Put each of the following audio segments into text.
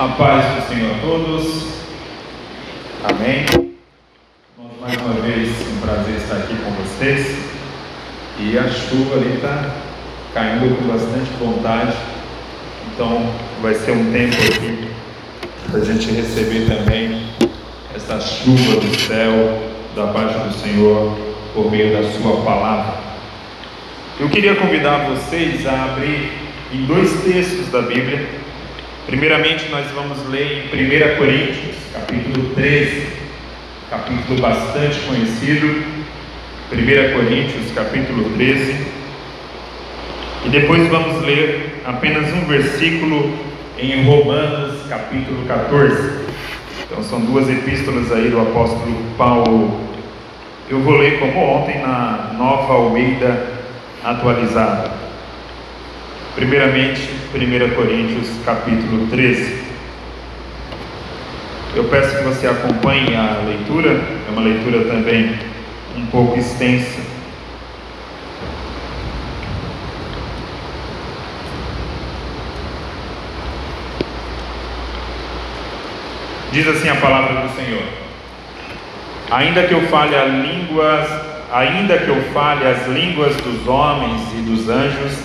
A paz do Senhor a todos. Amém. Mais uma vez, um prazer estar aqui com vocês. E a chuva ali está caindo com bastante vontade. Então, vai ser um tempo aqui para a gente receber também essa chuva do céu, da parte do Senhor, por meio da Sua palavra. Eu queria convidar vocês a abrir em dois textos da Bíblia Primeiramente, nós vamos ler em 1 Coríntios, capítulo 13, capítulo bastante conhecido. 1 Coríntios, capítulo 13. E depois vamos ler apenas um versículo em Romanos, capítulo 14. Então, são duas epístolas aí do apóstolo Paulo. Eu vou ler como ontem na Nova Almeida atualizada. Primeiramente, 1 Coríntios capítulo 13. Eu peço que você acompanhe a leitura, é uma leitura também um pouco extensa. Diz assim a palavra do Senhor: Ainda que eu fale as línguas, ainda que eu fale as línguas dos homens e dos anjos,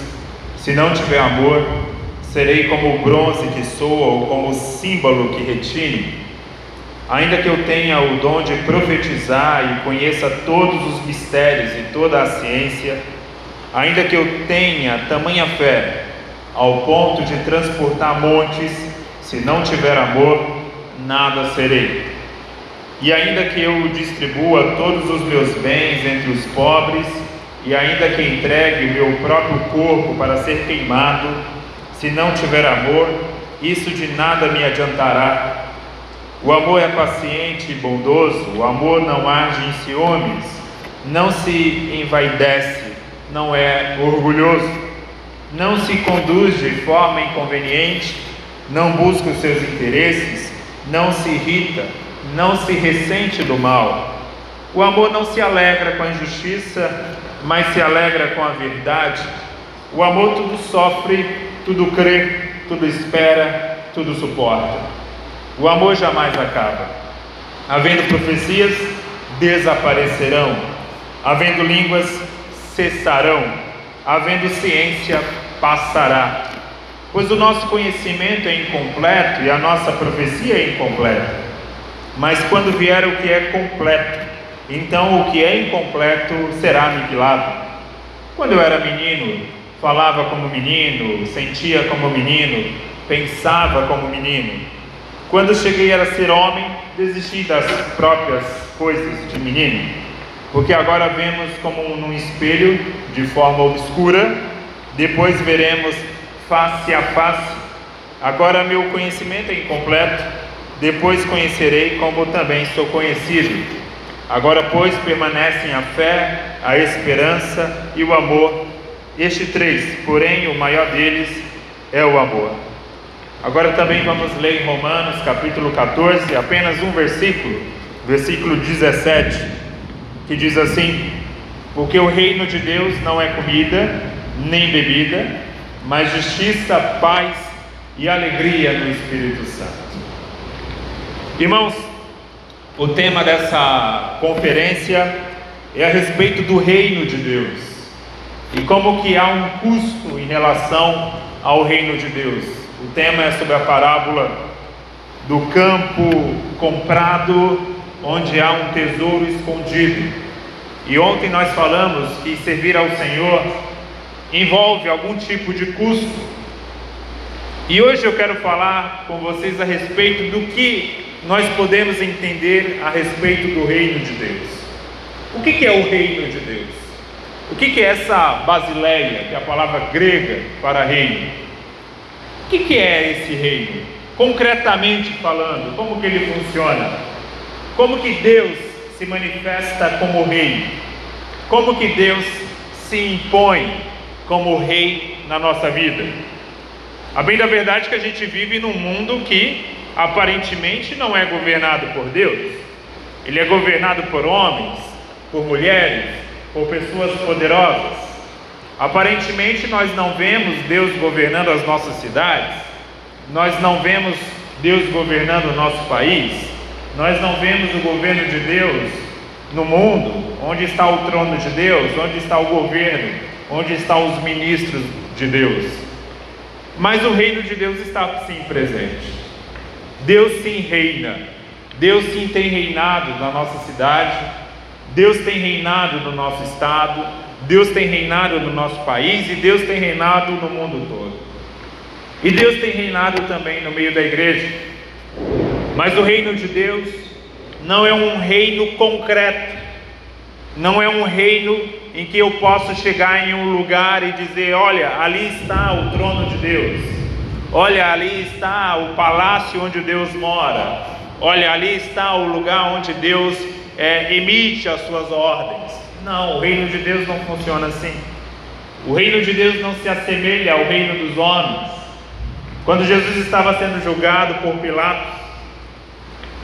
se não tiver amor, serei como o bronze que soa ou como o símbolo que retine. Ainda que eu tenha o dom de profetizar e conheça todos os mistérios e toda a ciência, ainda que eu tenha tamanha fé ao ponto de transportar montes, se não tiver amor, nada serei. E ainda que eu distribua todos os meus bens entre os pobres, e ainda que entregue o meu próprio corpo para ser queimado, se não tiver amor, isso de nada me adiantará. O amor é paciente e bondoso, o amor não age em ciúmes, não se envaidece, não é orgulhoso, não se conduz de forma inconveniente, não busca os seus interesses, não se irrita, não se ressente do mal. O amor não se alegra com a injustiça, mas se alegra com a verdade. O amor tudo sofre, tudo crê, tudo espera, tudo suporta. O amor jamais acaba. Havendo profecias, desaparecerão. Havendo línguas, cessarão. Havendo ciência, passará. Pois o nosso conhecimento é incompleto e a nossa profecia é incompleta. Mas quando vier o que é completo, então o que é incompleto será aniquilado. Quando eu era menino, falava como menino, sentia como menino, pensava como menino. Quando cheguei a ser homem, desisti das próprias coisas de menino, porque agora vemos como num espelho, de forma obscura, depois veremos face a face. Agora meu conhecimento é incompleto, depois conhecerei como também sou conhecido. Agora, pois, permanecem a fé, a esperança e o amor. Este três, porém, o maior deles é o amor. Agora também vamos ler em Romanos capítulo 14, apenas um versículo, versículo 17, que diz assim: Porque o reino de Deus não é comida nem bebida, mas justiça, paz e alegria no Espírito Santo. Irmãos, o tema dessa conferência é a respeito do reino de Deus e como que há um custo em relação ao reino de Deus. O tema é sobre a parábola do campo comprado onde há um tesouro escondido. E ontem nós falamos que servir ao Senhor envolve algum tipo de custo. E hoje eu quero falar com vocês a respeito do que nós podemos entender a respeito do reino de Deus. O que, é o reino de Deus? O que, que é essa basileia, que é a palavra grega para reino? O que, que é esse reino? Concretamente falando, como que ele funciona? Como que Deus se manifesta como rei? Como que Deus se impõe como rei na nossa vida? A bem da verdade é que a gente vive num mundo que aparentemente não é governado por Deus, ele é governado por homens, por mulheres, por pessoas poderosas. Aparentemente nós não vemos Deus governando as nossas cidades, nós não vemos Deus governando o nosso país, nós não vemos o governo de Deus no mundo, onde está o trono de Deus, onde está o governo, onde estão os ministros de Deus. Mas o reino de Deus está sim presente. Deus sim reina. Deus sim tem reinado na nossa cidade. Deus tem reinado no nosso estado. Deus tem reinado no nosso país e Deus tem reinado no mundo todo. E Deus tem reinado também no meio da igreja. Mas o reino de Deus não é um reino concreto, não é um reino em que eu posso chegar em um lugar e dizer: olha, ali está o trono de Deus, olha, ali está o palácio onde Deus mora, olha, ali está o lugar onde Deus é, emite as suas ordens. Não, o reino de Deus não funciona assim. O reino de Deus não se assemelha ao reino dos homens. Quando Jesus estava sendo julgado por Pilatos,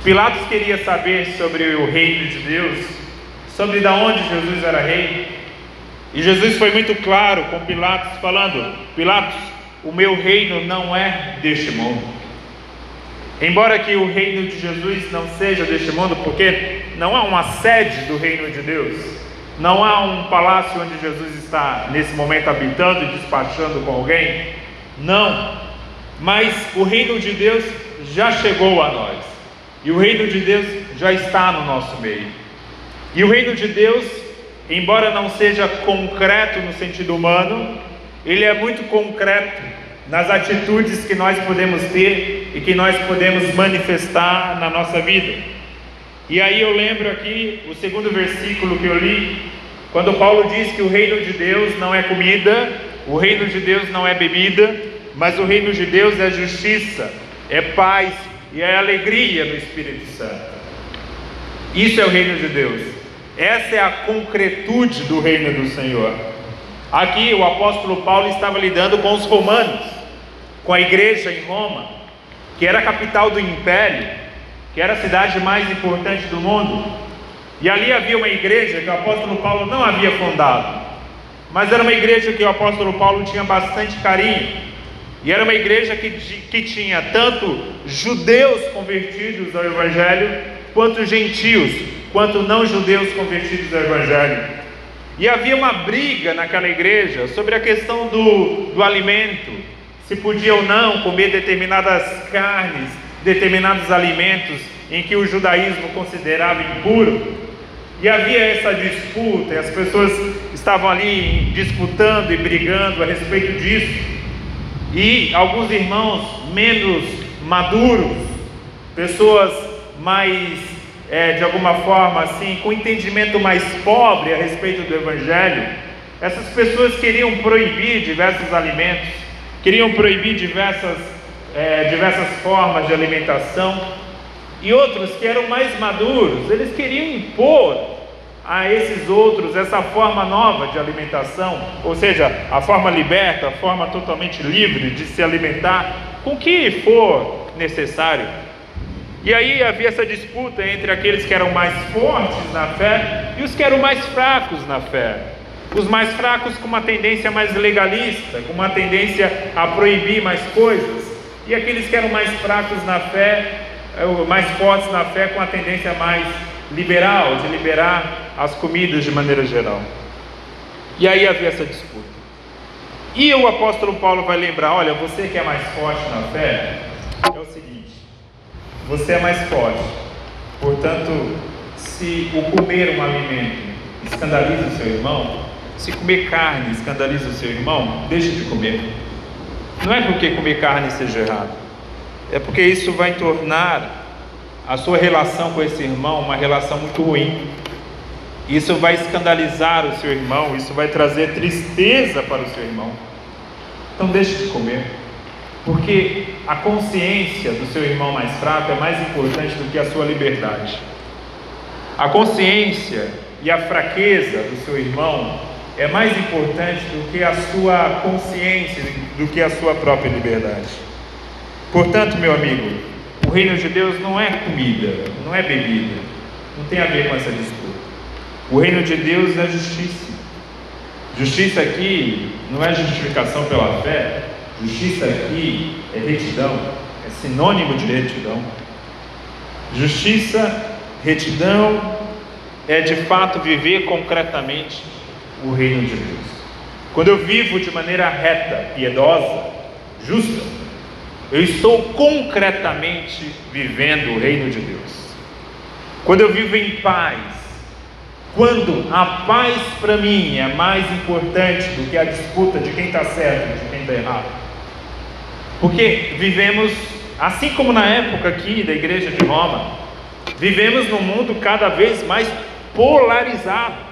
Pilatos queria saber sobre o reino de Deus, sobre de onde Jesus era rei. E Jesus foi muito claro com Pilatos, falando: Pilatos, o meu reino não é deste mundo. Embora que o reino de Jesus não seja deste mundo, porque não há uma sede do reino de Deus, não há um palácio onde Jesus está nesse momento habitando e despachando com alguém, não, mas o reino de Deus já chegou a nós. E o reino de Deus já está no nosso meio. E o reino de Deus, embora não seja concreto no sentido humano, ele é muito concreto nas atitudes que nós podemos ter e que nós podemos manifestar na nossa vida. E aí eu lembro aqui o segundo versículo que eu li, quando Paulo diz que o reino de Deus não é comida, o reino de Deus não é bebida, mas o reino de Deus é justiça, é paz e é alegria no Espírito Santo. Isso é o reino de Deus. Essa é a concretude do reino do Senhor. Aqui o apóstolo Paulo estava lidando com os romanos, com a igreja em Roma, que era a capital do império, que era a cidade mais importante do mundo. E ali havia uma igreja que o apóstolo Paulo não havia fundado, mas era uma igreja que o apóstolo Paulo tinha bastante carinho. E era uma igreja que, que tinha tanto judeus convertidos ao Evangelho, quanto gentios, quanto não judeus convertidos ao Evangelho. E havia uma briga naquela igreja sobre a questão do, do alimento, se podia ou não comer determinadas carnes, determinados alimentos em que o judaísmo considerava impuro. E havia essa disputa, e as pessoas estavam ali disputando e brigando a respeito disso. E alguns irmãos menos maduros, pessoas mais, é, de alguma forma assim, com entendimento mais pobre a respeito do Evangelho, essas pessoas queriam proibir diversos alimentos, queriam proibir diversas, é, diversas formas de alimentação, e outros que eram mais maduros, eles queriam impor a esses outros essa forma nova de alimentação, ou seja, a forma liberta, a forma totalmente livre de se alimentar com o que for necessário. E aí havia essa disputa entre aqueles que eram mais fortes na fé e os que eram mais fracos na fé. Os mais fracos com uma tendência mais legalista, com uma tendência a proibir mais coisas, e aqueles que eram mais fracos na fé, eh, mais fortes na fé, com a tendência mais liberal, de liberar as comidas de maneira geral. E aí havia essa disputa. E o apóstolo Paulo vai lembrar: olha, você que é mais forte na fé, é o seguinte, você é mais forte, portanto, se o comer um alimento escandaliza o seu irmão, se comer carne escandaliza o seu irmão, deixe de comer. Não é porque comer carne seja errado, é porque isso vai tornar a sua relação com esse irmão uma relação muito ruim. Isso vai escandalizar o seu irmão, isso vai trazer tristeza para o seu irmão. Então deixe de comer, porque a consciência do seu irmão mais fraco é mais importante do que a sua liberdade. A consciência e a fraqueza do seu irmão é mais importante do que a sua consciência, do que a sua própria liberdade. Portanto, meu amigo, o reino de Deus não é comida, não é bebida, não tem a ver com essa disputa. O reino de Deus é justiça. Justiça aqui não é justificação pela fé, justiça aqui é retidão, é sinônimo de retidão. Justiça, retidão é de fato viver concretamente o reino de Deus. Quando eu vivo de maneira reta, piedosa, justa, eu estou concretamente vivendo o reino de Deus. Quando eu vivo em paz, quando a paz para mim é mais importante do que a disputa de quem está certo e de quem está errado. Porque vivemos, assim como na época aqui da igreja de Roma, vivemos num mundo cada vez mais polarizado,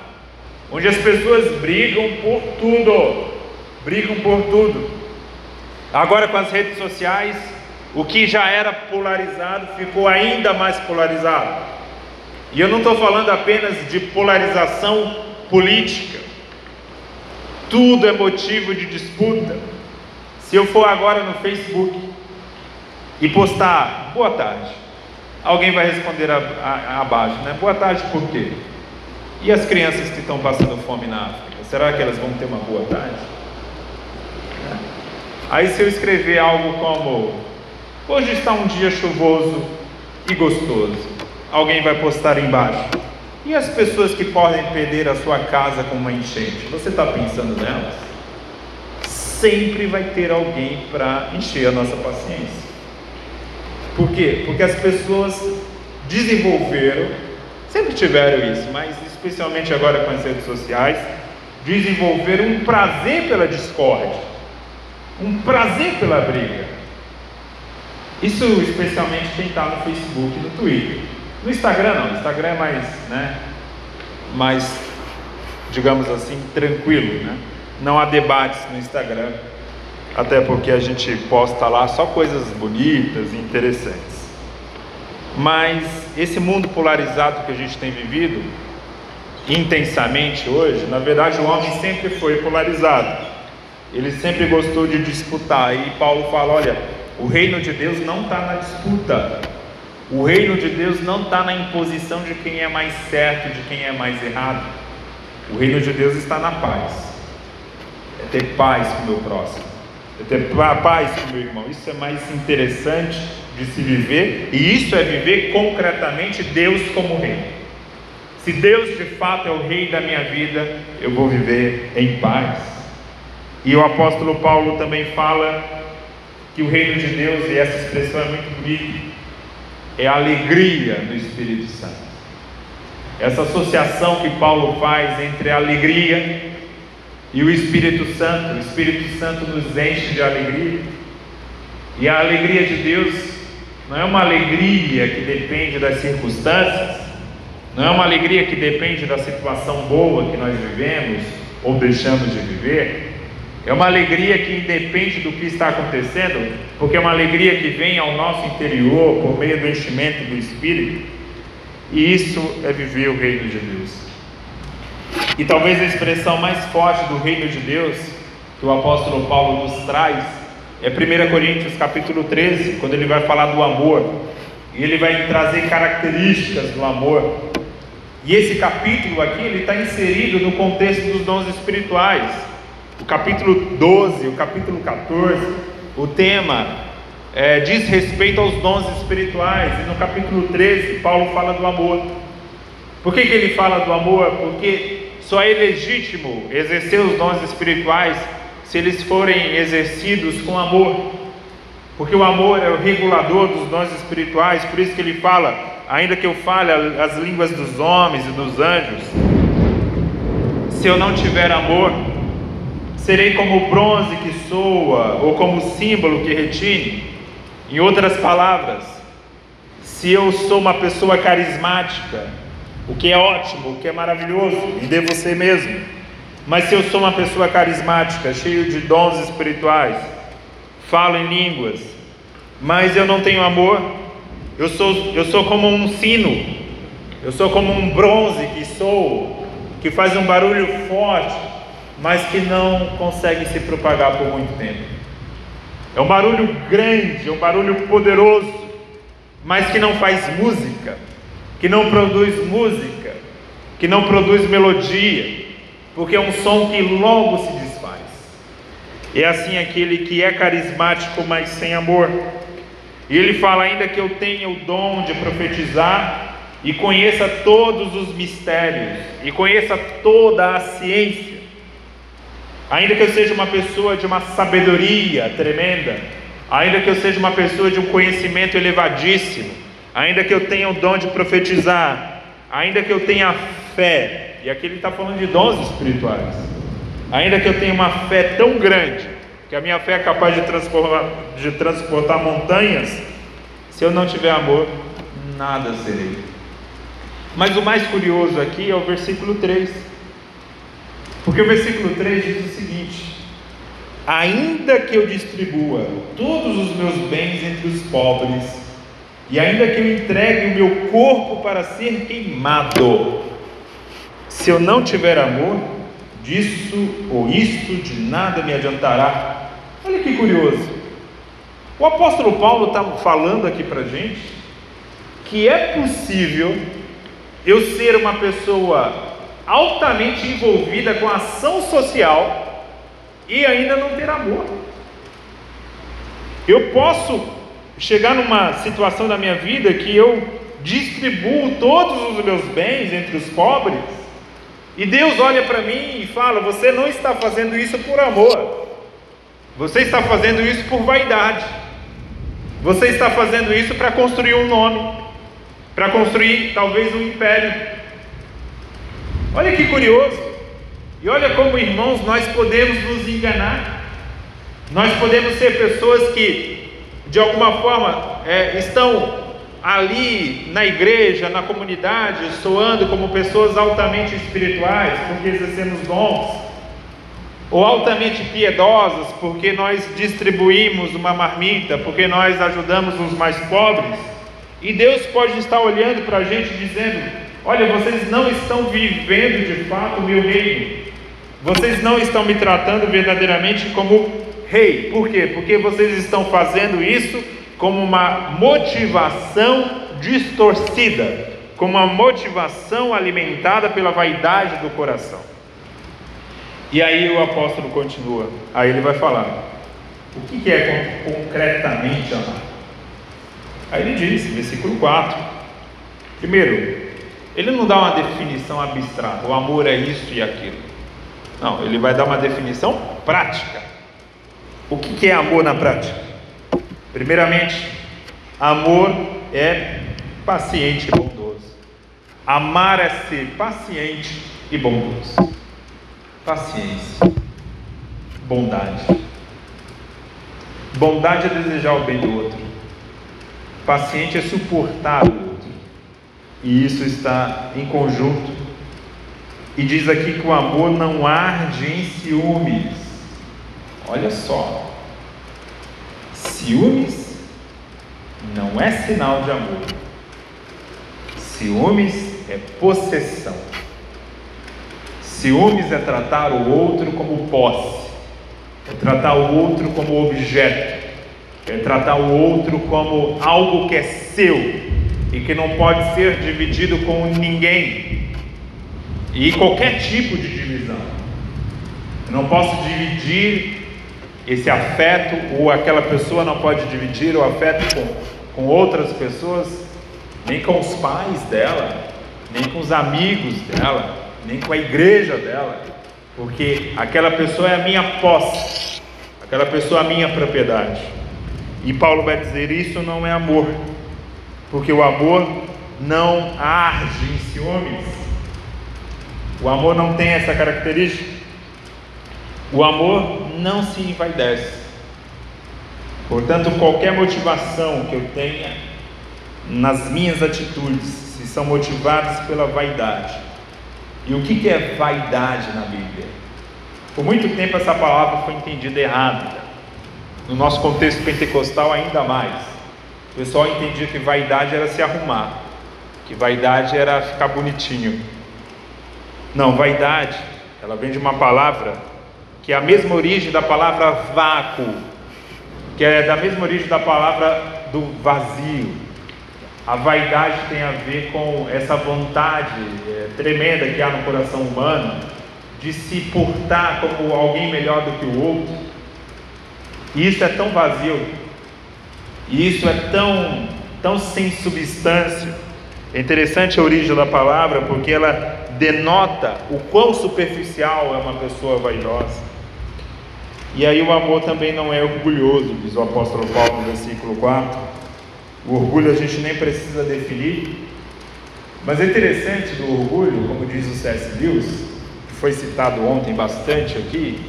onde as pessoas brigam por tudo, brigam por tudo. Agora com as redes sociais, o que já era polarizado ficou ainda mais polarizado. E eu não estou falando apenas de polarização política, tudo é motivo de disputa. Se eu for agora no Facebook e postar boa tarde, alguém vai responder abaixo, né? Boa tarde por quê? E as crianças que estão passando fome na África, será que elas vão ter uma boa tarde? Aí se eu escrever algo como hoje está um dia chuvoso e gostoso, alguém vai postar embaixo. E as pessoas que podem perder a sua casa com uma enchente, você está pensando nelas? Sempre vai ter alguém para encher a nossa paciência. Por quê? Porque as pessoas desenvolveram, sempre tiveram isso, mas especialmente agora com as redes sociais, desenvolver um prazer pela discórdia, um prazer pela briga. Isso especialmente quem está no Facebook e no Twitter. No Instagram não, no Instagram é mais, né, mais, digamos assim, tranquilo, né? Não há debates no Instagram, até porque a gente posta lá só coisas bonitas e interessantes. Mas esse mundo polarizado que a gente tem vivido, intensamente hoje, na verdade o homem sempre foi polarizado. Ele sempre gostou de disputar. E Paulo fala: olha, o reino de Deus não está na disputa. O reino de Deus não está na imposição de quem é mais certo, de quem é mais errado. O reino de Deus está na paz. É ter paz com o meu próximo. É ter paz com o meu irmão. Isso é mais interessante de se viver. E isso é viver concretamente Deus como reino. Se Deus de fato é o rei da minha vida, eu vou viver em paz. E o apóstolo Paulo também fala que o reino de Deus, e essa expressão é muito bonita, é a alegria do Espírito Santo. Essa associação que Paulo faz entre a alegria e o Espírito Santo, o Espírito Santo nos enche de alegria, e a alegria de Deus não é uma alegria que depende das circunstâncias, não é uma alegria que depende da situação boa que nós vivemos ou deixamos de viver. É uma alegria que independe do que está acontecendo, porque é uma alegria que vem ao nosso interior por meio do enchimento do Espírito. E isso é viver o reino de Deus. E talvez a expressão mais forte do reino de Deus que o apóstolo Paulo nos traz é 1 Coríntios capítulo 13, quando ele vai falar do amor. E ele vai trazer características do amor. E esse capítulo aqui, ele está inserido no contexto dos dons espirituais. O capítulo 12, o capítulo 14, o tema é, diz respeito aos dons espirituais. E no capítulo 13, Paulo fala do amor. Por que, que ele fala do amor? Porque só é legítimo exercer os dons espirituais se eles forem exercidos com amor. Porque o amor é o regulador dos dons espirituais, por isso que ele fala ainda que eu fale as línguas dos homens e dos anjos, se eu não tiver amor, serei como o bronze que soa, ou como o símbolo que retine. Em outras palavras, se eu sou uma pessoa carismática, o que é ótimo, o que é maravilhoso, e devo ser mesmo, mas se eu sou uma pessoa carismática, cheio de dons espirituais, falo em línguas, mas eu não tenho amor, eu sou, eu sou como um sino, eu sou como um bronze que sou, que faz um barulho forte, mas que não consegue se propagar por muito tempo. É um barulho grande, é um barulho poderoso, mas que não faz música, que não produz música, que não produz melodia, porque é um som que logo se desfaz. É assim aquele que é carismático, mas sem amor. E ele fala ainda que eu tenha o dom de profetizar e conheça todos os mistérios e conheça toda a ciência. Ainda que eu seja uma pessoa de uma sabedoria tremenda, ainda que eu seja uma pessoa de um conhecimento elevadíssimo, ainda que eu tenha o dom de profetizar, ainda que eu tenha fé, e aqui ele está falando de dons espirituais, ainda que eu tenha uma fé tão grande, que a minha fé é capaz de transportar, de transportar montanhas, se eu não tiver amor, nada serei. Mas o mais curioso aqui é o versículo 3. Porque o versículo 3 diz o seguinte: Ainda que eu distribua todos os meus bens entre os pobres, e ainda que eu entregue o meu corpo para ser queimado, se eu não tiver amor, disso ou isso de nada me adiantará. Olha que curioso. O apóstolo Paulo está falando aqui para gente que é possível eu ser uma pessoa altamente envolvida com ação social e ainda não ter amor. Eu posso chegar numa situação da minha vida que eu distribuo todos os meus bens entre os pobres e Deus olha para mim e fala: Você não está fazendo isso por amor, você está fazendo isso por vaidade, você está fazendo isso para construir um nome para construir talvez um império. Olha que curioso. E olha como, irmãos, nós podemos nos enganar. Nós podemos ser pessoas que, de alguma forma, é, estão ali na igreja, na comunidade, soando como pessoas altamente espirituais, porque exercemos dons, ou altamente piedosas, porque nós distribuímos uma marmita, porque nós ajudamos os mais pobres. E Deus pode estar olhando para a gente dizendo: Olha, vocês não estão vivendo de fato o meu reino, vocês não estão me tratando verdadeiramente como rei. Por quê? Porque vocês estão fazendo isso como uma motivação distorcida, como uma motivação alimentada pela vaidade do coração. E aí o apóstolo continua, aí ele vai falar: o que é concretamente amar? Aí ele diz, versículo 4. Primeiro, ele não dá uma definição abstrata, o amor é isso e aquilo. Não, ele vai dar uma definição prática. O que é amor na prática? Primeiramente, amor é paciente e bondoso. Amar é ser paciente e bondoso. Paciência, bondade. Bondade é desejar o bem do outro. Paciente é suportar o outro. E isso está em conjunto. E diz aqui que o amor não arde em ciúmes. Olha só. Ciúmes não é sinal de amor. Ciúmes é possessão. Ciúmes é tratar o outro como posse, é tratar o outro como objeto, é tratar o outro como algo que é seu e que não pode ser dividido com ninguém. E qualquer tipo de divisão. Eu não posso dividir esse afeto, ou aquela pessoa não pode dividir o afeto com, com outras pessoas, nem com os pais dela, nem com os amigos dela, nem com a igreja dela, porque aquela pessoa é a minha posse, aquela pessoa é a minha propriedade. E Paulo vai dizer: Isso não é amor, porque o amor não arde em ciúmes. O amor não tem essa característica. O amor não se envaidece. Portanto, qualquer motivação que eu tenha nas minhas atitudes, se são motivadas pela vaidade. E o que é vaidade na Bíblia? Por muito tempo essa palavra foi entendida errada no nosso contexto pentecostal ainda mais. O pessoal entendia que vaidade era se arrumar, que vaidade era ficar bonitinho. Não, vaidade, ela vem de uma palavra que é a mesma origem da palavra vácuo, que é da mesma origem da palavra do vazio. A vaidade tem a ver com essa vontade é, tremenda que há no coração humano de se portar como alguém melhor do que o outro, e isso é tão vazio, E isso é tão, tão sem substância. É interessante a origem da palavra porque ela denota o quão superficial é uma pessoa vaidosa. E aí o amor também não é orgulhoso, diz o apóstolo Paulo no versículo 4. O orgulho a gente nem precisa definir. Mas é interessante do orgulho, como diz o C.S. Lewis, que foi citado ontem bastante aqui,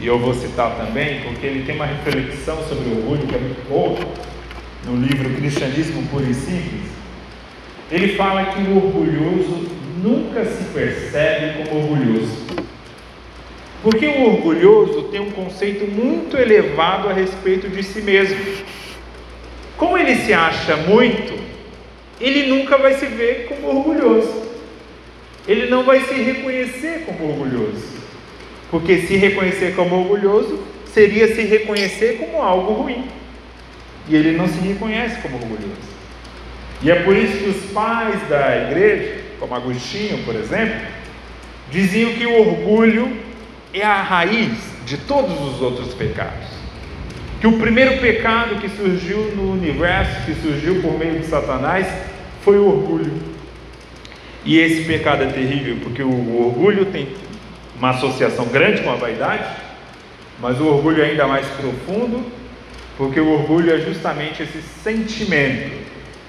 e eu vou citar também, porque ele tem uma reflexão sobre o orgulho que é muito boa, no livro Cristianismo Puro e Simples. Ele fala que o orgulhoso nunca se percebe como orgulhoso. Porque o orgulhoso tem um conceito muito elevado a respeito de si mesmo. Como ele se acha muito, ele nunca vai se ver como orgulhoso. Ele não vai se reconhecer como orgulhoso. Porque se reconhecer como orgulhoso seria se reconhecer como algo ruim. E ele não se reconhece como orgulhoso. E é por isso que os pais da igreja, como Agostinho, por exemplo, diziam que o orgulho é a raiz de todos os outros pecados. Que o primeiro pecado que surgiu no universo, que surgiu por meio de Satanás, foi o orgulho. E esse pecado é terrível, porque o orgulho tem uma associação grande com a vaidade, mas o orgulho é ainda mais profundo, porque o orgulho é justamente esse sentimento,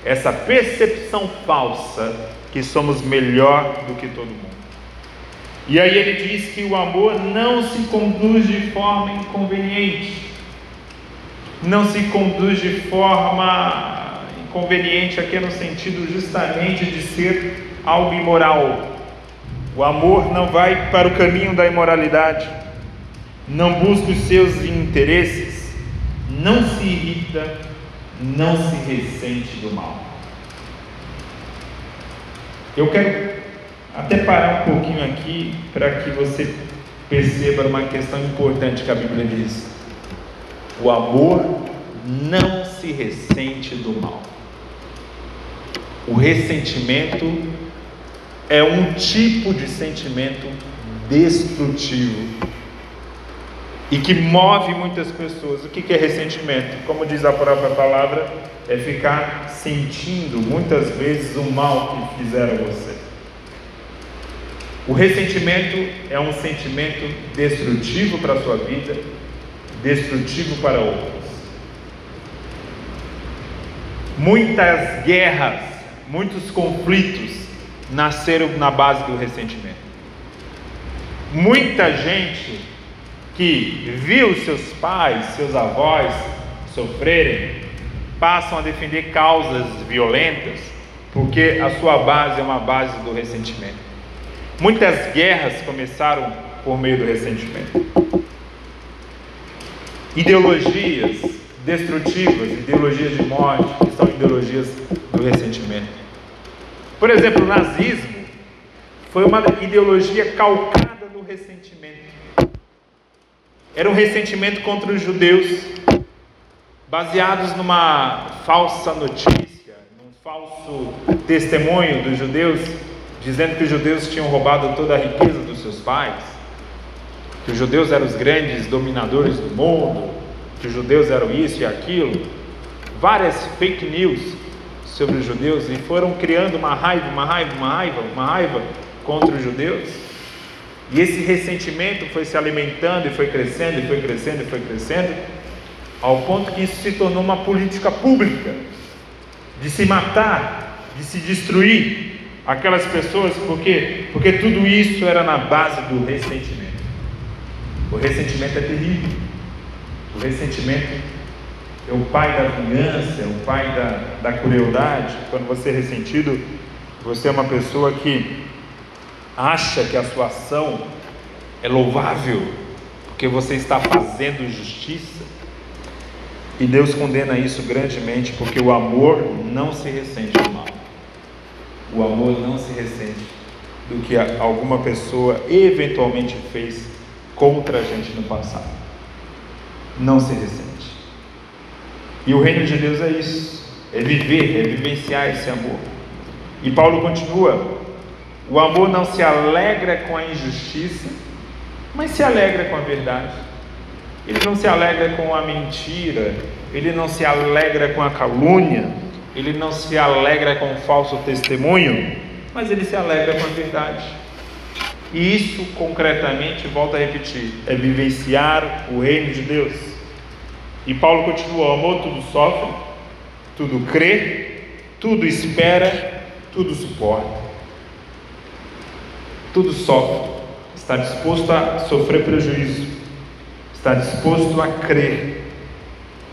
essa percepção falsa que somos melhor do que todo mundo. E aí ele diz que o amor não se conduz de forma inconveniente, não se conduz de forma inconveniente aqui no sentido justamente de ser algo imoral, o amor não vai para o caminho da imoralidade, não busca os seus interesses, não se irrita, não se ressente do mal. Eu quero até parar um pouquinho aqui para que você perceba uma questão importante que a Bíblia diz. O amor não se ressente do mal. O ressentimento é um tipo de sentimento destrutivo e que move muitas pessoas. O que é ressentimento? Como diz a própria palavra, é ficar sentindo muitas vezes o mal que fizeram você. O ressentimento é um sentimento destrutivo para a sua vida, destrutivo para outros. Muitas guerras, muitos conflitos nasceram na base do ressentimento. Muita gente que viu seus pais, seus avós sofrerem, passam a defender causas violentas, porque a sua base é uma base do ressentimento. Muitas guerras começaram por meio do ressentimento. Ideologias destrutivas, ideologias de morte, que são ideologias do ressentimento. Por exemplo, o nazismo foi uma ideologia calcada no ressentimento. Era um ressentimento contra os judeus, baseados numa falsa notícia, num falso testemunho dos judeus, dizendo que os judeus tinham roubado toda a riqueza dos seus pais, que os judeus eram os grandes dominadores do mundo, que os judeus eram isso e aquilo. Várias fake news sobre os judeus e foram criando uma raiva, uma raiva, uma raiva, uma raiva contra os judeus. E esse ressentimento foi se alimentando e foi crescendo e foi crescendo e foi crescendo, ao ponto que isso se tornou uma política pública de se matar, de se destruir aquelas pessoas, por quê? Porque tudo isso era na base do ressentimento. O ressentimento é terrível. O ressentimento é o pai da vingança, é o pai da, da crueldade. Quando você é ressentido, você é uma pessoa que acha que a sua ação é louvável, porque você está fazendo justiça. E Deus condena isso grandemente, porque o amor não se ressente do mal. O amor não se ressente do que alguma pessoa eventualmente fez contra a gente no passado. Não se ressente. E o reino de Deus é isso: é viver, é vivenciar esse amor. E Paulo continua: o amor não se alegra com a injustiça, mas se alegra com a verdade. Ele não se alegra com a mentira, ele não se alegra com a calúnia, ele não se alegra com o falso testemunho, mas ele se alegra com a verdade. E isso, concretamente, volta a repetir, é vivenciar o reino de Deus. E Paulo continua: amor tudo sofre, tudo crê, tudo espera, tudo suporta. Tudo sofre, está disposto a sofrer prejuízo, está disposto a crer.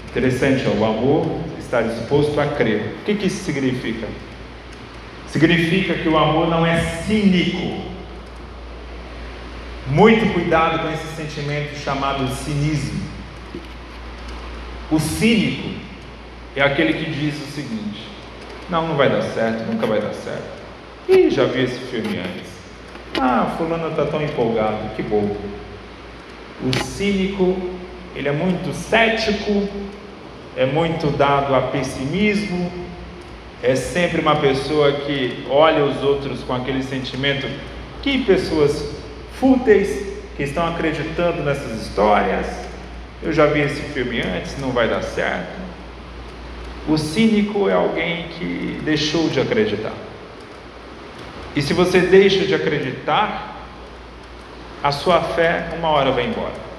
Interessante, o amor está disposto a crer. O que, que isso significa? Significa que o amor não é cínico. Muito cuidado com esse sentimento chamado cinismo. O cínico é aquele que diz o seguinte: não, não vai dar certo, nunca vai dar certo. Ih, já vi esse filme antes. Ah, fulano está tão empolgado, que bobo. O cínico, ele é muito cético, é muito dado a pessimismo, é sempre uma pessoa que olha os outros com aquele sentimento, que pessoas fúteis que estão acreditando nessas histórias. Eu já vi esse filme antes, não vai dar certo. O cínico é alguém que deixou de acreditar. E se você deixa de acreditar, a sua fé uma hora vai embora.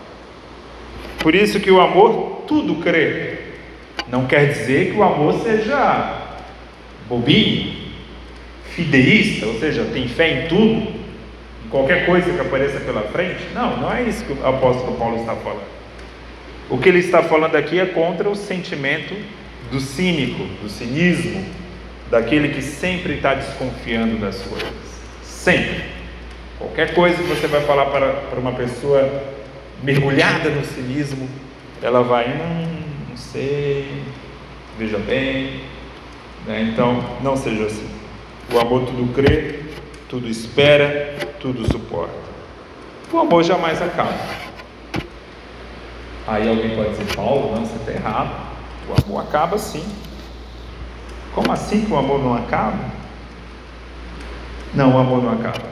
Por isso que o amor tudo crê. Não quer dizer que o amor seja bobinho, fideísta, ou seja, tem fé em tudo, qualquer coisa que apareça pela frente. Não, não é isso que o apóstolo Paulo está falando. O que ele está falando aqui é contra o sentimento do cínico, do cinismo, daquele que sempre está desconfiando das coisas. Sempre. Qualquer coisa que você vai falar para, para uma pessoa mergulhada no cinismo, ela vai, hum, não sei, veja bem. Né? Então, não seja assim. O amor tudo crê, tudo espera, tudo suporta. O amor jamais acaba. Aí alguém pode dizer, Paulo, não, você está errado. O amor acaba sim. Como assim que o amor não acaba? Não, o amor não acaba.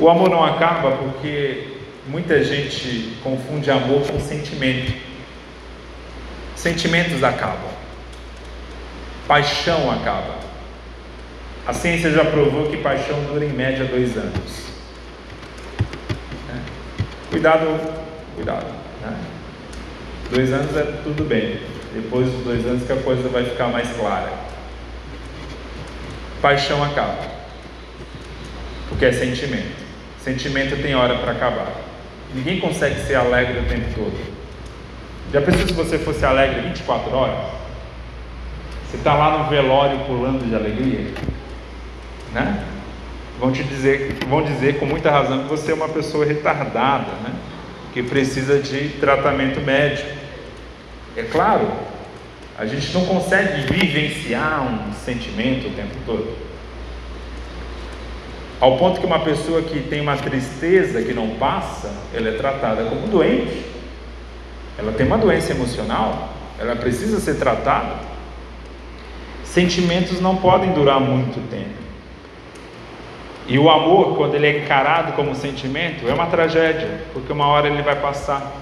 O amor não acaba porque muita gente confunde amor com sentimento. Sentimentos acabam. Paixão acaba. A ciência já provou que paixão dura em média dois anos. É. Cuidado, cuidado. Né? Dois anos é tudo bem. Depois dos dois anos que a coisa vai ficar mais clara. Paixão acaba. Porque é sentimento. Sentimento tem hora para acabar. Ninguém consegue ser alegre o tempo todo. Já pensou se você fosse alegre 24 horas? Você está lá no velório pulando de alegria? Né? Vão te dizer, vão dizer com muita razão que você é uma pessoa retardada, né? que precisa de tratamento médico. É claro, a gente não consegue vivenciar um sentimento o tempo todo. Ao ponto que uma pessoa que tem uma tristeza que não passa, ela é tratada como doente. Ela tem uma doença emocional, ela precisa ser tratada. Sentimentos não podem durar muito tempo. E o amor, quando ele é encarado como sentimento, é uma tragédia, porque uma hora ele vai passar.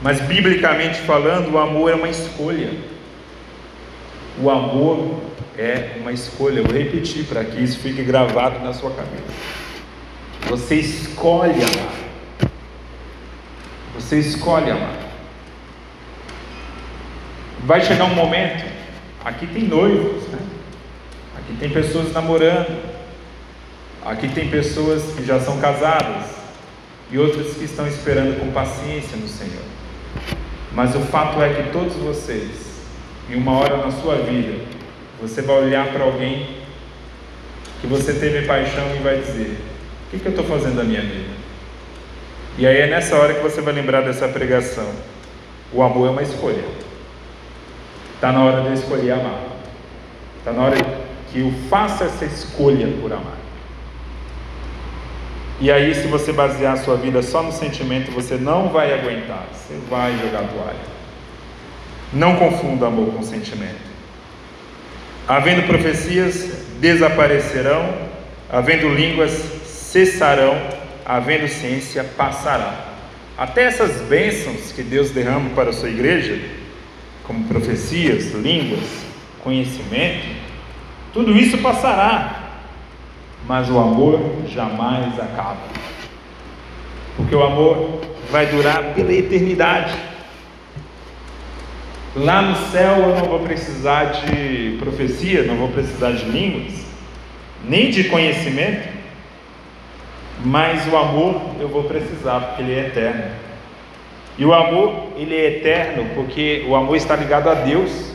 Mas biblicamente falando, o amor é uma escolha. O amor é uma escolha. Eu vou repetir para que isso fique gravado na sua cabeça. Você escolhe amar. Você escolhe amar. Vai chegar um momento, aqui tem noivos, né? aqui tem pessoas namorando, aqui tem pessoas que já são casadas e outras que estão esperando com paciência no Senhor. Mas o fato é que todos vocês, em uma hora na sua vida, você vai olhar para alguém que você teve paixão e vai dizer: O que, que eu estou fazendo da minha vida? E aí é nessa hora que você vai lembrar dessa pregação. O amor é uma escolha. Está na hora de eu escolher amar. Está na hora que eu faça essa escolha por amar. E aí, se você basear a sua vida só no sentimento, você não vai aguentar, você vai jogar toalha. Não confunda amor com sentimento. Havendo profecias, desaparecerão, havendo línguas, cessarão, havendo ciência, passará. até essas bênçãos que Deus derrama para a sua igreja, como profecias, línguas, conhecimento, tudo isso passará, mas o amor jamais acaba. Porque o amor vai durar pela eternidade. Lá no céu eu não vou precisar de profecia, não vou precisar de línguas, nem de conhecimento, mas o amor eu vou precisar, porque ele é eterno. E o amor, ele é eterno porque o amor está ligado a Deus.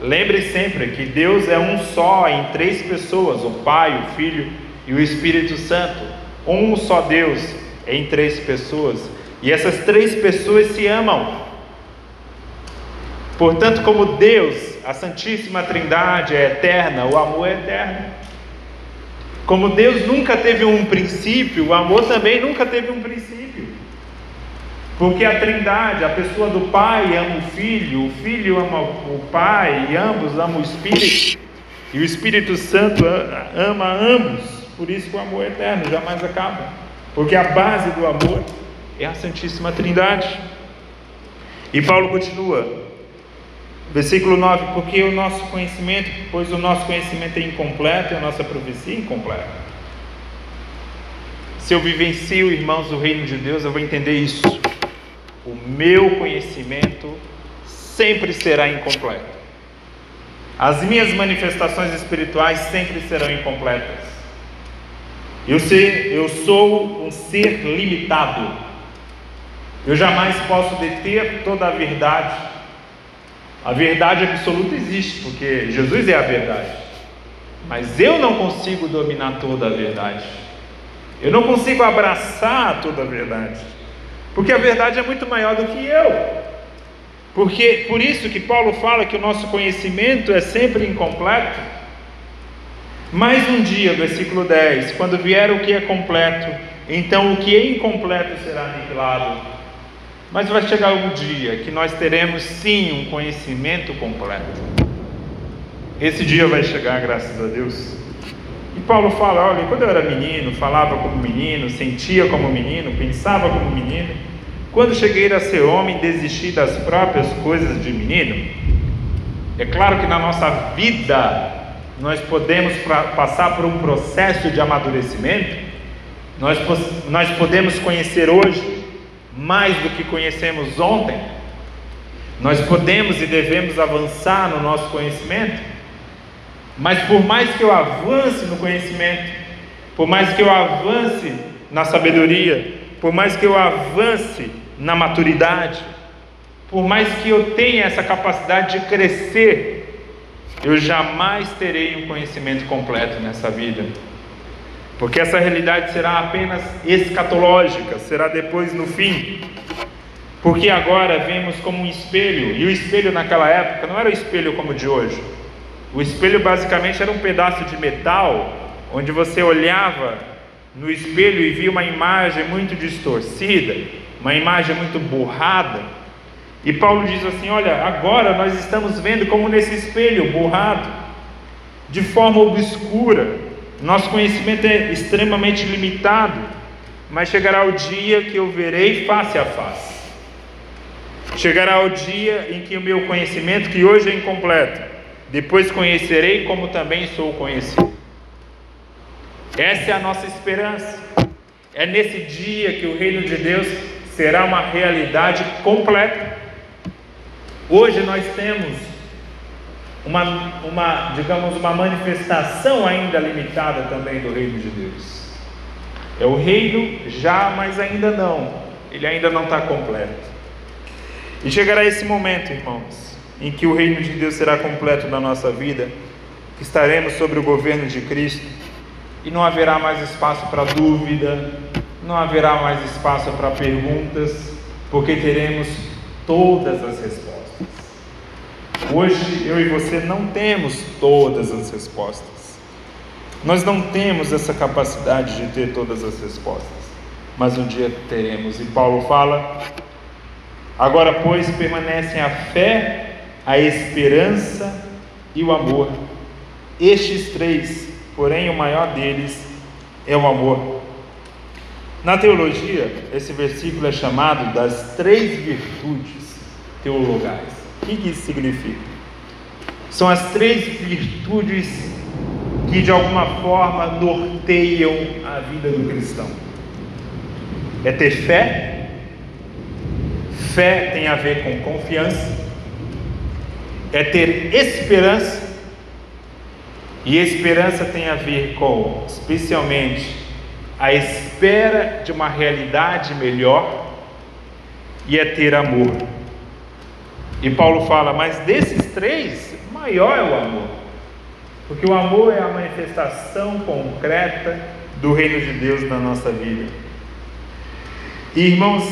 Lembre sempre que Deus é um só em três pessoas: o Pai, o Filho e o Espírito Santo. Um só Deus em três pessoas. E essas três pessoas se amam. Portanto, como Deus, a Santíssima Trindade é eterna, o amor é eterno. Como Deus nunca teve um princípio, o amor também nunca teve um princípio. Porque a Trindade, a pessoa do Pai ama o Filho, o Filho ama o Pai, e ambos amam o Espírito, e o Espírito Santo ama ambos. Por isso que o amor é eterno, jamais acaba. Porque a base do amor é a Santíssima Trindade. E Paulo continua, Versículo 9: Porque o nosso conhecimento, pois o nosso conhecimento é incompleto e a nossa profecia é incompleta. Se eu vivencio, irmãos, o reino de Deus, eu vou entender isso. O meu conhecimento sempre será incompleto. As minhas manifestações espirituais sempre serão incompletas. Eu, sei, eu sou um ser limitado. Eu jamais posso deter toda a verdade a verdade absoluta existe, porque Jesus é a verdade. Mas eu não consigo dominar toda a verdade. Eu não consigo abraçar toda a verdade. Porque a verdade é muito maior do que eu. Porque por isso que Paulo fala que o nosso conhecimento é sempre incompleto. Mais um dia, versículo 10, quando vier o que é completo, então o que é incompleto será aniquilado. Mas vai chegar um dia que nós teremos sim um conhecimento completo. Esse dia vai chegar, graças a Deus. E Paulo fala: olha, quando eu era menino, falava como menino, sentia como menino, pensava como menino. Quando cheguei a ser homem, desisti das próprias coisas de menino. É claro que na nossa vida nós podemos passar por um processo de amadurecimento, nós, nós podemos conhecer hoje mais do que conhecemos ontem, nós podemos e devemos avançar no nosso conhecimento, mas por mais que eu avance no conhecimento, por mais que eu avance na sabedoria, por mais que eu avance na maturidade, por mais que eu tenha essa capacidade de crescer, eu jamais terei um conhecimento completo nessa vida porque essa realidade será apenas escatológica, será depois no fim. Porque agora vemos como um espelho, e o espelho naquela época não era o espelho como o de hoje. O espelho basicamente era um pedaço de metal, onde você olhava no espelho e via uma imagem muito distorcida, uma imagem muito borrada. E Paulo diz assim: Olha, agora nós estamos vendo como nesse espelho borrado, de forma obscura, nosso conhecimento é extremamente limitado, mas chegará o dia que eu verei face a face. Chegará o dia em que o meu conhecimento, que hoje é incompleto, depois conhecerei como também sou conhecido. Essa é a nossa esperança. É nesse dia que o reino de Deus será uma realidade completa. Hoje nós temos uma, uma, digamos, uma manifestação ainda limitada também do reino de Deus. É o reino já, mas ainda não. Ele ainda não está completo. E chegará esse momento, irmãos, em que o reino de Deus será completo na nossa vida, que estaremos sobre o governo de Cristo e não haverá mais espaço para dúvida, não haverá mais espaço para perguntas, porque teremos todas as respostas. Hoje eu e você não temos todas as respostas. Nós não temos essa capacidade de ter todas as respostas, mas um dia teremos. E Paulo fala: agora, pois, permanecem a fé, a esperança e o amor. Estes três, porém, o maior deles é o amor. Na teologia, esse versículo é chamado das três virtudes teologais. O que isso significa? São as três virtudes que de alguma forma norteiam a vida do cristão. É ter fé, fé tem a ver com confiança, é ter esperança, e esperança tem a ver com, especialmente, a espera de uma realidade melhor, e é ter amor. E Paulo fala, mas desses três, maior é o amor, porque o amor é a manifestação concreta do reino de Deus na nossa vida. E irmãos,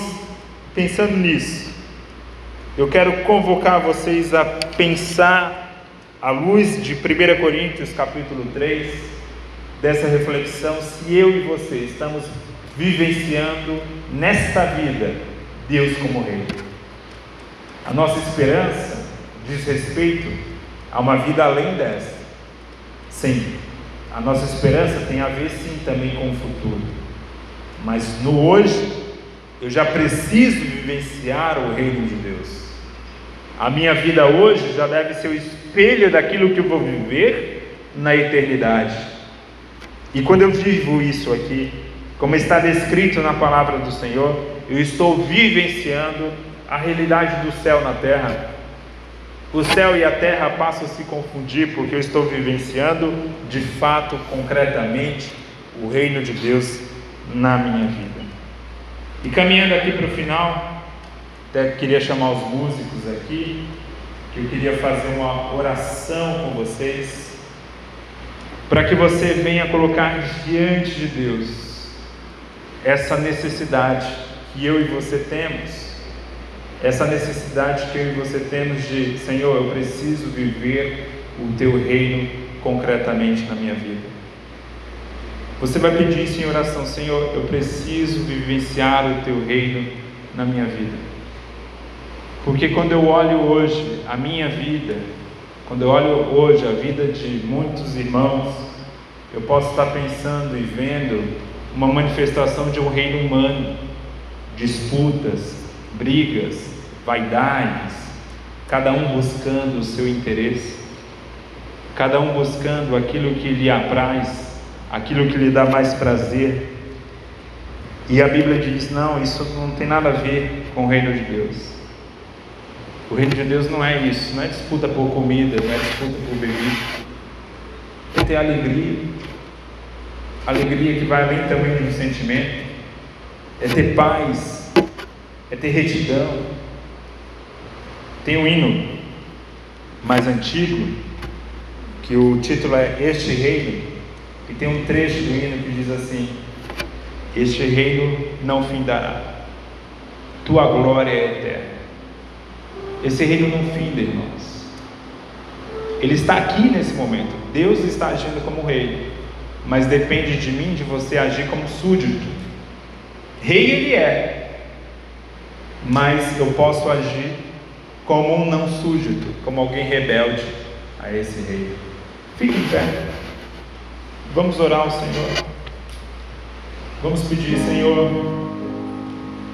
pensando nisso, eu quero convocar vocês a pensar à luz de 1 Coríntios capítulo 3, dessa reflexão, se eu e você estamos vivenciando nesta vida Deus como Rei. A nossa esperança diz respeito a uma vida além dessa. Sim, a nossa esperança tem a ver sim também com o futuro. Mas no hoje, eu já preciso vivenciar o reino de Deus. A minha vida hoje já deve ser o espelho daquilo que eu vou viver na eternidade. E quando eu vivo isso aqui, como está descrito na palavra do Senhor, eu estou vivenciando a realidade do céu na terra. O céu e a terra passam a se confundir porque eu estou vivenciando de fato, concretamente, o reino de Deus na minha vida. E caminhando aqui para o final, até queria chamar os músicos aqui, que eu queria fazer uma oração com vocês, para que você venha colocar diante de Deus essa necessidade que eu e você temos essa necessidade que eu e você temos de, Senhor, eu preciso viver o teu reino concretamente na minha vida. Você vai pedir isso em oração, Senhor, eu preciso vivenciar o teu reino na minha vida. Porque quando eu olho hoje a minha vida, quando eu olho hoje a vida de muitos irmãos, eu posso estar pensando e vendo uma manifestação de um reino humano, disputas, brigas, vaidades, cada um buscando o seu interesse, cada um buscando aquilo que lhe apraz, aquilo que lhe dá mais prazer. E a Bíblia diz: não, isso não tem nada a ver com o reino de Deus. O reino de Deus não é isso, não é disputa por comida, não é disputa por bebida. É ter alegria, alegria que vai além também do sentimento, é ter paz, é ter retidão. Tem um hino mais antigo, que o título é Este Reino, e tem um trecho do hino que diz assim: Este reino não findará, tua glória é eterna. Esse reino não finda, irmãos. Ele está aqui nesse momento. Deus está agindo como rei, mas depende de mim, de você agir como súdito. Rei ele é, mas eu posso agir como um não súdito, como alguém rebelde a esse rei. Fique em pé. Vamos orar ao Senhor. Vamos pedir, Senhor,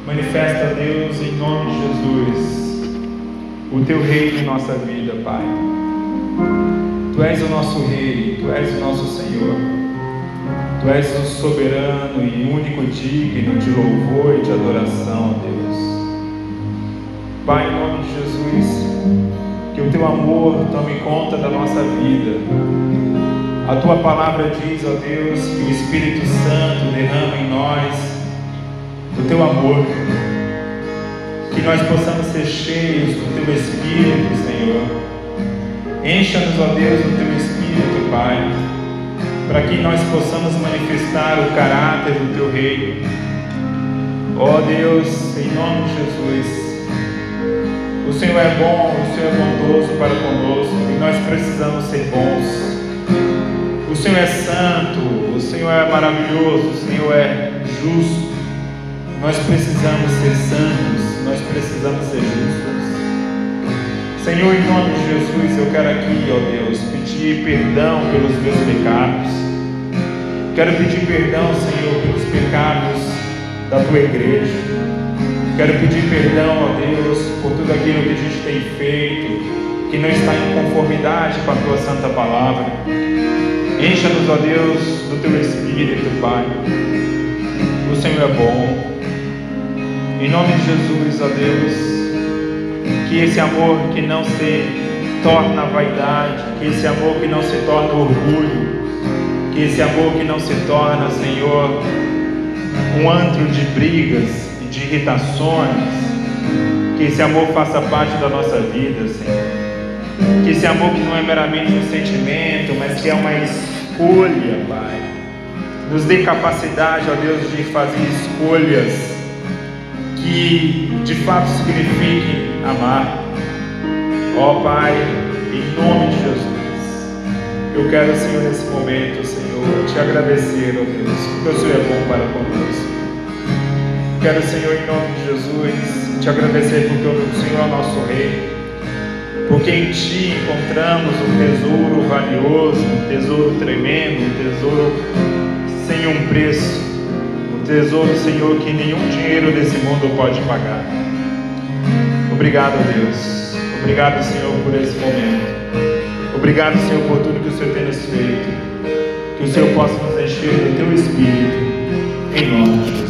manifesta Deus em nome de Jesus o teu reino em nossa vida, Pai. Tu és o nosso rei, tu és o nosso Senhor. Tu és o soberano e único digno de louvor e de adoração, Deus. Pai, em nome de Jesus, que o teu amor tome conta da nossa vida. A tua palavra diz, ó Deus, que o Espírito Santo derrama em nós do teu amor. Que nós possamos ser cheios do teu Espírito, Senhor. Encha-nos, ó Deus, do teu Espírito, Pai, para que nós possamos manifestar o caráter do teu reino. Ó Deus, em nome de Jesus, o Senhor é bom, o Senhor é bondoso para conosco e nós precisamos ser bons. O Senhor é santo, o Senhor é maravilhoso, o Senhor é justo. Nós precisamos ser santos, nós precisamos ser justos. Senhor, em nome de Jesus, eu quero aqui, ó Deus, pedir perdão pelos meus pecados. Quero pedir perdão, Senhor, pelos pecados da tua igreja. Quero pedir perdão, ó Deus, por tudo aquilo que a gente tem feito, que não está em conformidade com a tua santa palavra. Encha-nos, ó Deus, do teu Espírito, Pai. O Senhor é bom. Em nome de Jesus, ó Deus, que esse amor que não se torna vaidade, que esse amor que não se torna orgulho, que esse amor que não se torna, Senhor, um antro de brigas e de irritações, que esse amor faça parte da nossa vida, Senhor. Que esse amor que não é meramente um sentimento, mas que é uma escolha, Pai. Nos dê capacidade, ó Deus, de fazer escolhas que de fato signifiquem amar. Ó Pai, em nome de Jesus, eu quero, Senhor, nesse momento, Senhor, te agradecer, ó Deus, porque o Senhor é bom para conosco. Quero, Senhor, em nome de Jesus, te agradecer porque o Senhor é nosso Rei, porque em Ti encontramos um tesouro valioso, um tesouro tremendo, um tesouro sem um preço, tesouro, Senhor, que nenhum dinheiro desse mundo pode pagar. Obrigado, Deus. Obrigado, Senhor, por esse momento. Obrigado, Senhor, por tudo que o Senhor tem nos feito. Que o Senhor possa nos encher do Teu Espírito. Em nome de Jesus.